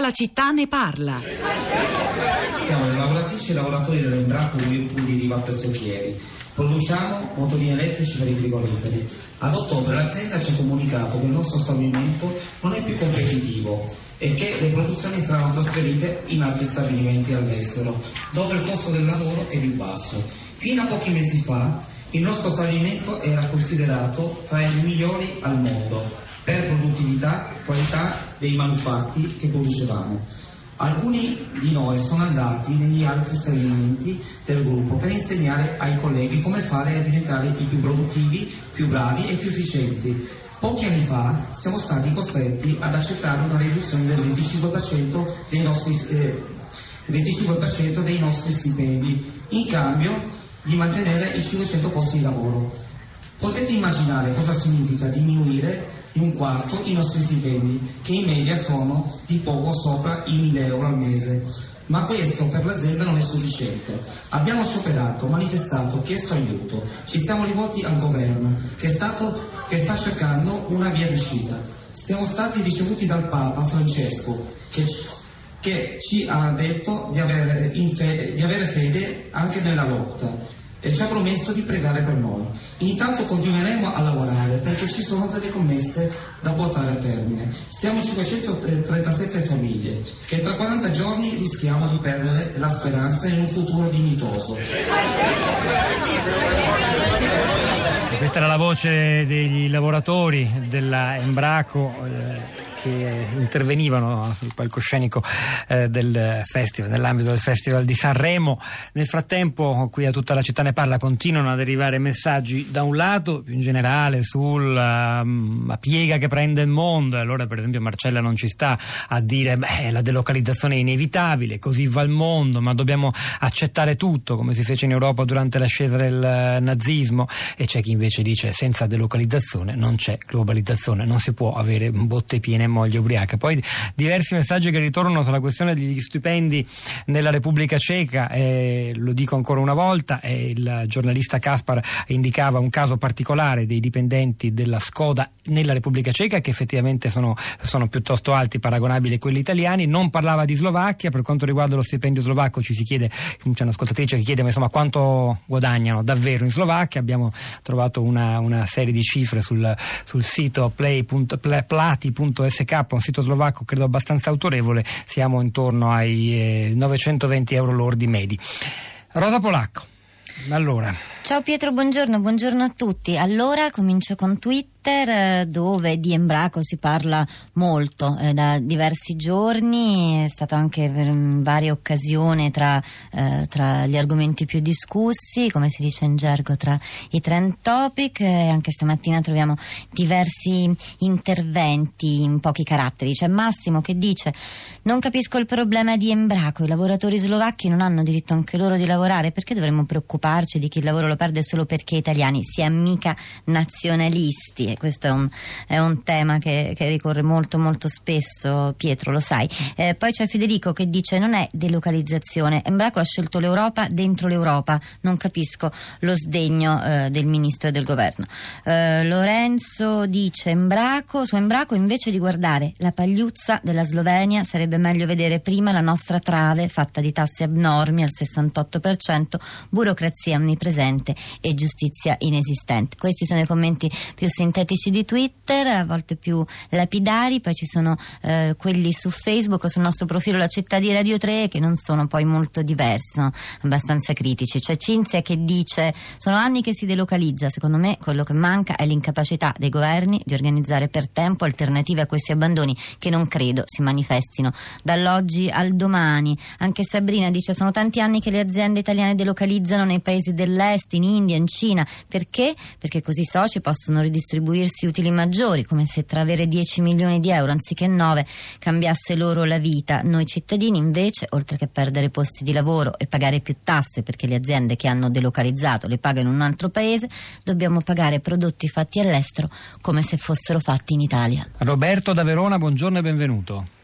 La città ne parla. Siamo le lavoratrici e lavoratori dell'Embraco Whirlpool di Riva Pesocchieri. Produciamo motorini elettrici per i frigoriferi. Ad ottobre l'azienda ci ha comunicato che il nostro stabilimento non è più competitivo e che le produzioni saranno trasferite in altri stabilimenti all'estero, dove il costo del lavoro è più basso. Fino a pochi mesi fa il nostro stabilimento era considerato tra i migliori al mondo per produttività, qualità dei manufatti che producevamo. Alcuni di noi sono andati negli altri stabilimenti del gruppo per insegnare ai colleghi come fare a diventare i più produttivi, più bravi e più efficienti. Pochi anni fa siamo stati costretti ad accettare una riduzione del 25% dei nostri, eh, 25% dei nostri stipendi in cambio di mantenere i 500 posti di lavoro. Potete immaginare cosa significa diminuire di un quarto i nostri stipendi, che in media sono di poco sopra i 1000 euro al mese. Ma questo per l'azienda non è sufficiente. Abbiamo scioperato, manifestato, chiesto aiuto. Ci siamo rivolti al governo che, stato, che sta cercando una via d'uscita. Siamo stati ricevuti dal Papa Francesco che, che ci ha detto di avere, fede, di avere fede anche nella lotta e ci ha promesso di pregare per noi. Intanto continueremo a lavorare perché ci sono delle commesse da portare a termine. Siamo 537 famiglie che tra 40 giorni rischiamo di perdere la speranza in un futuro dignitoso. Questa era la voce degli lavoratori della Embraco. Eh che intervenivano sul palcoscenico eh, del festival, nell'ambito del Festival di Sanremo. Nel frattempo, qui a tutta la città ne parla, continuano ad arrivare messaggi da un lato, più in generale, sulla um, piega che prende il mondo. Allora, per esempio, Marcella non ci sta a dire beh, la delocalizzazione è inevitabile, così va il mondo, ma dobbiamo accettare tutto, come si fece in Europa durante l'ascesa del nazismo. E c'è chi invece dice senza delocalizzazione non c'è globalizzazione, non si può avere botte piene moglie ubriaca. Poi diversi messaggi che ritornano sulla questione degli stipendi nella Repubblica Ceca, eh, lo dico ancora una volta, eh, il giornalista Kaspar indicava un caso particolare dei dipendenti della Skoda nella Repubblica Ceca che effettivamente sono, sono piuttosto alti, paragonabili a quelli italiani, non parlava di Slovacchia, per quanto riguarda lo stipendio slovacco ci si chiede, c'è un'ascoltatrice che chiede ma insomma quanto guadagnano davvero in Slovacchia, abbiamo trovato una, una serie di cifre sul, sul sito play.plati.es SK, un sito slovacco credo abbastanza autorevole, siamo intorno ai eh, 920 euro lordi medi. Rosa Polacco, allora. Ciao Pietro, buongiorno, buongiorno a tutti. Allora comincio con Twitter eh, dove di Embraco si parla molto eh, da diversi giorni, è stato anche per varie occasioni tra, eh, tra, gli argomenti più discussi, come si dice in gergo tra i trend topic e anche stamattina troviamo diversi interventi in pochi caratteri. C'è Massimo che dice non capisco il problema di Embraco, i lavoratori slovacchi non hanno diritto anche loro di lavorare, perché dovremmo preoccuparci di chi il lavoro lo perde solo perché italiani, si è mica nazionalisti e questo è un, è un tema che, che, ricorre molto molto spesso, Pietro lo sai. Eh, poi c'è Federico che dice non è delocalizzazione, Embraco ha scelto l'Europa dentro l'Europa, non capisco lo sdegno eh, del ministro e del governo. Eh, Lorenzo dice Embraco, su Embraco invece di guardare la pagliuzza della Slovenia sarebbe meglio vedere prima la nostra trave fatta di tasse abnormi al 68%, burocrazia onnipresente e giustizia inesistente. Questi sono i commenti più sintetici di Twitter, a volte più lapidari, poi ci sono eh, quelli su Facebook sul nostro profilo La Città di Radio 3 che non sono poi molto diversi, abbastanza critici. C'è Cinzia che dice sono anni che si delocalizza, secondo me quello che manca è l'incapacità dei governi di organizzare per tempo alternative a questi abbandoni che non credo si manifestino dall'oggi al domani. Anche Sabrina dice sono tanti anni che le aziende italiane delocalizzano nei paesi dell'est, in India, in Cina, perché? Perché così i soci possono ridistribuire attribuirsi utili maggiori, come se tra avere 10 milioni di euro anziché 9 cambiasse loro la vita. Noi cittadini invece, oltre che perdere posti di lavoro e pagare più tasse perché le aziende che hanno delocalizzato le pagano in un altro paese, dobbiamo pagare prodotti fatti all'estero come se fossero fatti in Italia. Roberto da Verona, buongiorno e benvenuto.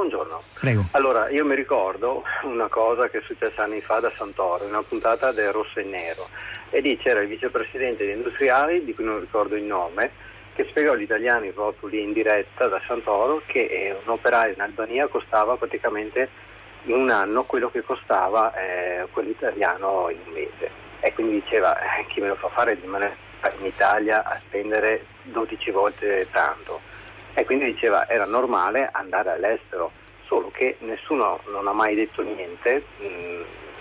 Buongiorno. Prego. Allora, io mi ricordo una cosa che è successa anni fa da Santoro, una puntata del Rosso e Nero e lì c'era il vicepresidente di Industriali, di cui non ricordo il nome, che spiegò agli italiani proprio lì in diretta da Santoro che eh, un operaio in Albania costava praticamente in un anno quello che costava eh, quello italiano in un mese. E quindi diceva eh, chi me lo fa fare di rimanere in Italia a spendere 12 volte tanto. E quindi diceva era normale andare all'estero, solo che nessuno non ha mai detto niente mh,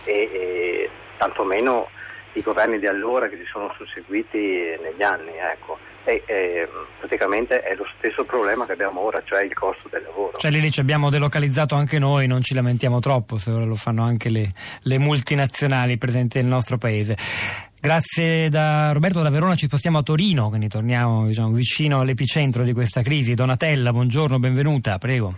e, e tantomeno i governi di allora che si sono susseguiti negli anni. Ecco. E, e, praticamente è lo stesso problema che abbiamo ora, cioè il costo del lavoro. Cioè lì ci abbiamo delocalizzato anche noi, non ci lamentiamo troppo se ora lo fanno anche le, le multinazionali presenti nel nostro paese. Grazie da Roberto da Verona, ci spostiamo a Torino, quindi torniamo diciamo, vicino all'epicentro di questa crisi. Donatella, buongiorno, benvenuta, prego.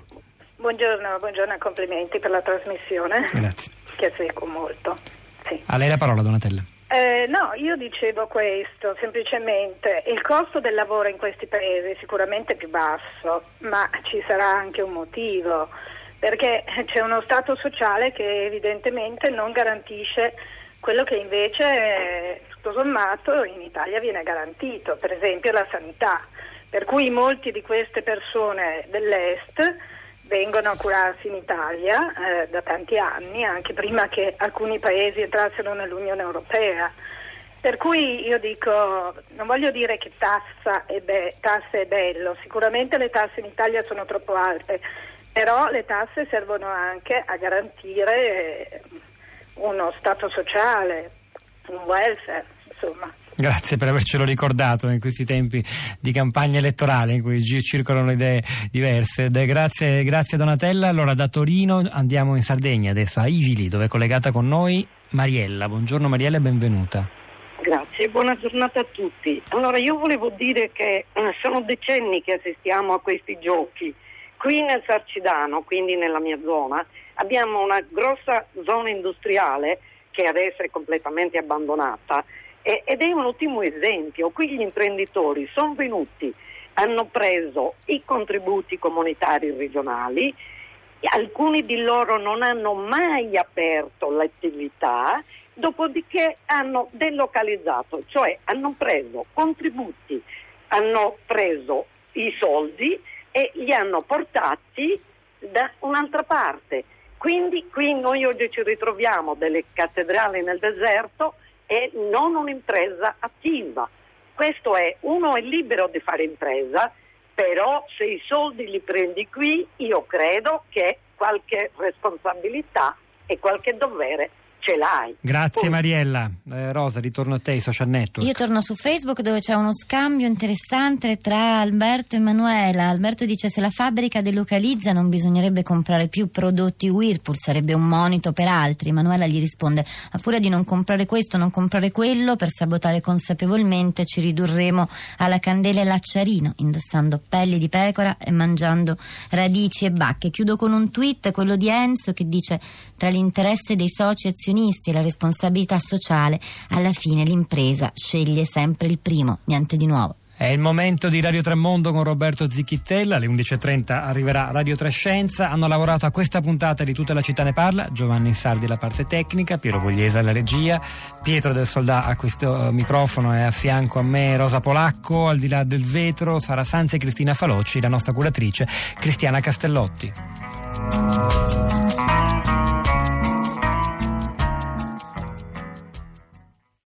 Buongiorno, buongiorno e complimenti per la trasmissione. Grazie. Che seguo molto. Sì. A lei la parola, Donatella. Eh, no, io dicevo questo, semplicemente il costo del lavoro in questi paesi è sicuramente più basso, ma ci sarà anche un motivo, perché c'è uno Stato sociale che evidentemente non garantisce quello che invece tutto sommato in Italia viene garantito, per esempio la sanità, per cui molti di queste persone dell'Est vengono a curarsi in Italia eh, da tanti anni, anche prima che alcuni paesi entrassero nell'Unione Europea. Per cui io dico, non voglio dire che tassa è, be- tasse è bello, sicuramente le tasse in Italia sono troppo alte, però le tasse servono anche a garantire uno stato sociale, un welfare, insomma. Grazie per avercelo ricordato in questi tempi di campagna elettorale in cui circolano idee diverse. Grazie, grazie Donatella. Allora da Torino andiamo in Sardegna, adesso a Isili, dove è collegata con noi Mariella. Buongiorno Mariella e benvenuta. Grazie, buona giornata a tutti. Allora io volevo dire che eh, sono decenni che assistiamo a questi giochi. Qui nel Sarcidano, quindi nella mia zona, abbiamo una grossa zona industriale che adesso è completamente abbandonata ed è un ottimo esempio. Qui gli imprenditori sono venuti, hanno preso i contributi comunitari regionali, alcuni di loro non hanno mai aperto l'attività, dopodiché hanno delocalizzato, cioè hanno preso contributi, hanno preso i soldi e li hanno portati da un'altra parte. Quindi qui noi oggi ci ritroviamo delle cattedrali nel deserto e non un'impresa attiva. Questo è, uno è libero di fare impresa, però se i soldi li prendi qui, io credo che qualche responsabilità e qualche dovere ce l'hai. Grazie Poi. Mariella. Eh, Rosa, ritorno a te, i social network. Io torno su Facebook dove c'è uno scambio interessante tra Alberto e Emanuela. Alberto dice se la fabbrica delocalizza non bisognerebbe comprare più prodotti Whirlpool, sarebbe un monito per altri. Emanuela gli risponde a furia di non comprare questo, non comprare quello, per sabotare consapevolmente ci ridurremo alla candela e l'acciarino, indossando pelli di pecora e mangiando radici e bacche. Chiudo con un tweet, quello di Enzo, che dice tra l'interesse dei soci azionisti azionisti e la responsabilità sociale, alla fine l'impresa sceglie sempre il primo, niente di nuovo. È il momento di Radio Tremondo con Roberto Zicchittella, alle 11.30 arriverà Radio Trescenza, hanno lavorato a questa puntata di Tutta la città ne parla, Giovanni Sardi la parte tecnica, Piero Vogliese alla regia, Pietro del Soldà a questo microfono e a fianco a me Rosa Polacco, al di là del vetro Sara Sanzi e Cristina Falocci, la nostra curatrice Cristiana Castellotti.